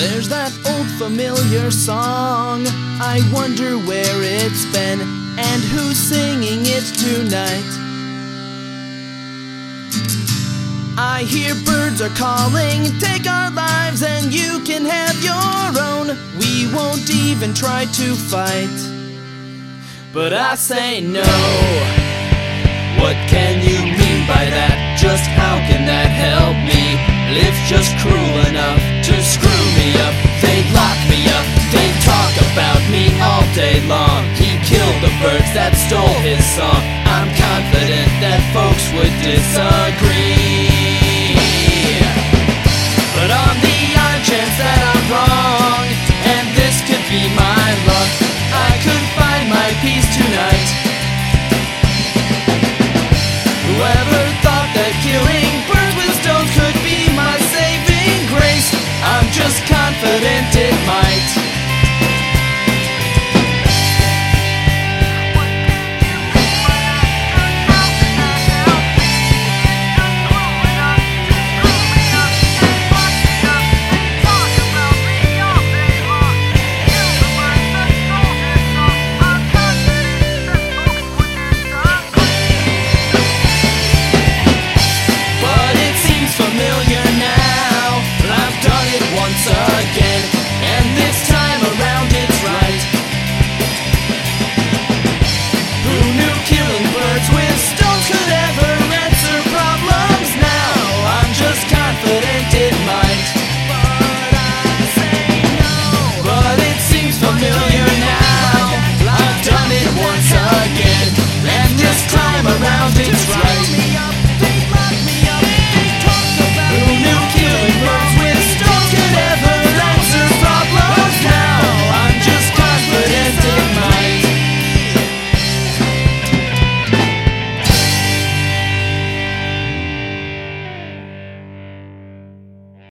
There's that old familiar song. I wonder where it's been and who's singing it tonight. I hear birds are calling, take our lives and you can have your own. We won't even try to fight. But I say no. What can you mean by that? Just how can that help me? Live's just cruel that stole his song. I'm confident that folks would disagree. But on the odd chance that I'm wrong, and this could be my luck, I could find my peace tonight. Whoever thought that killing birds with stones could be my saving grace? I'm just confident it might.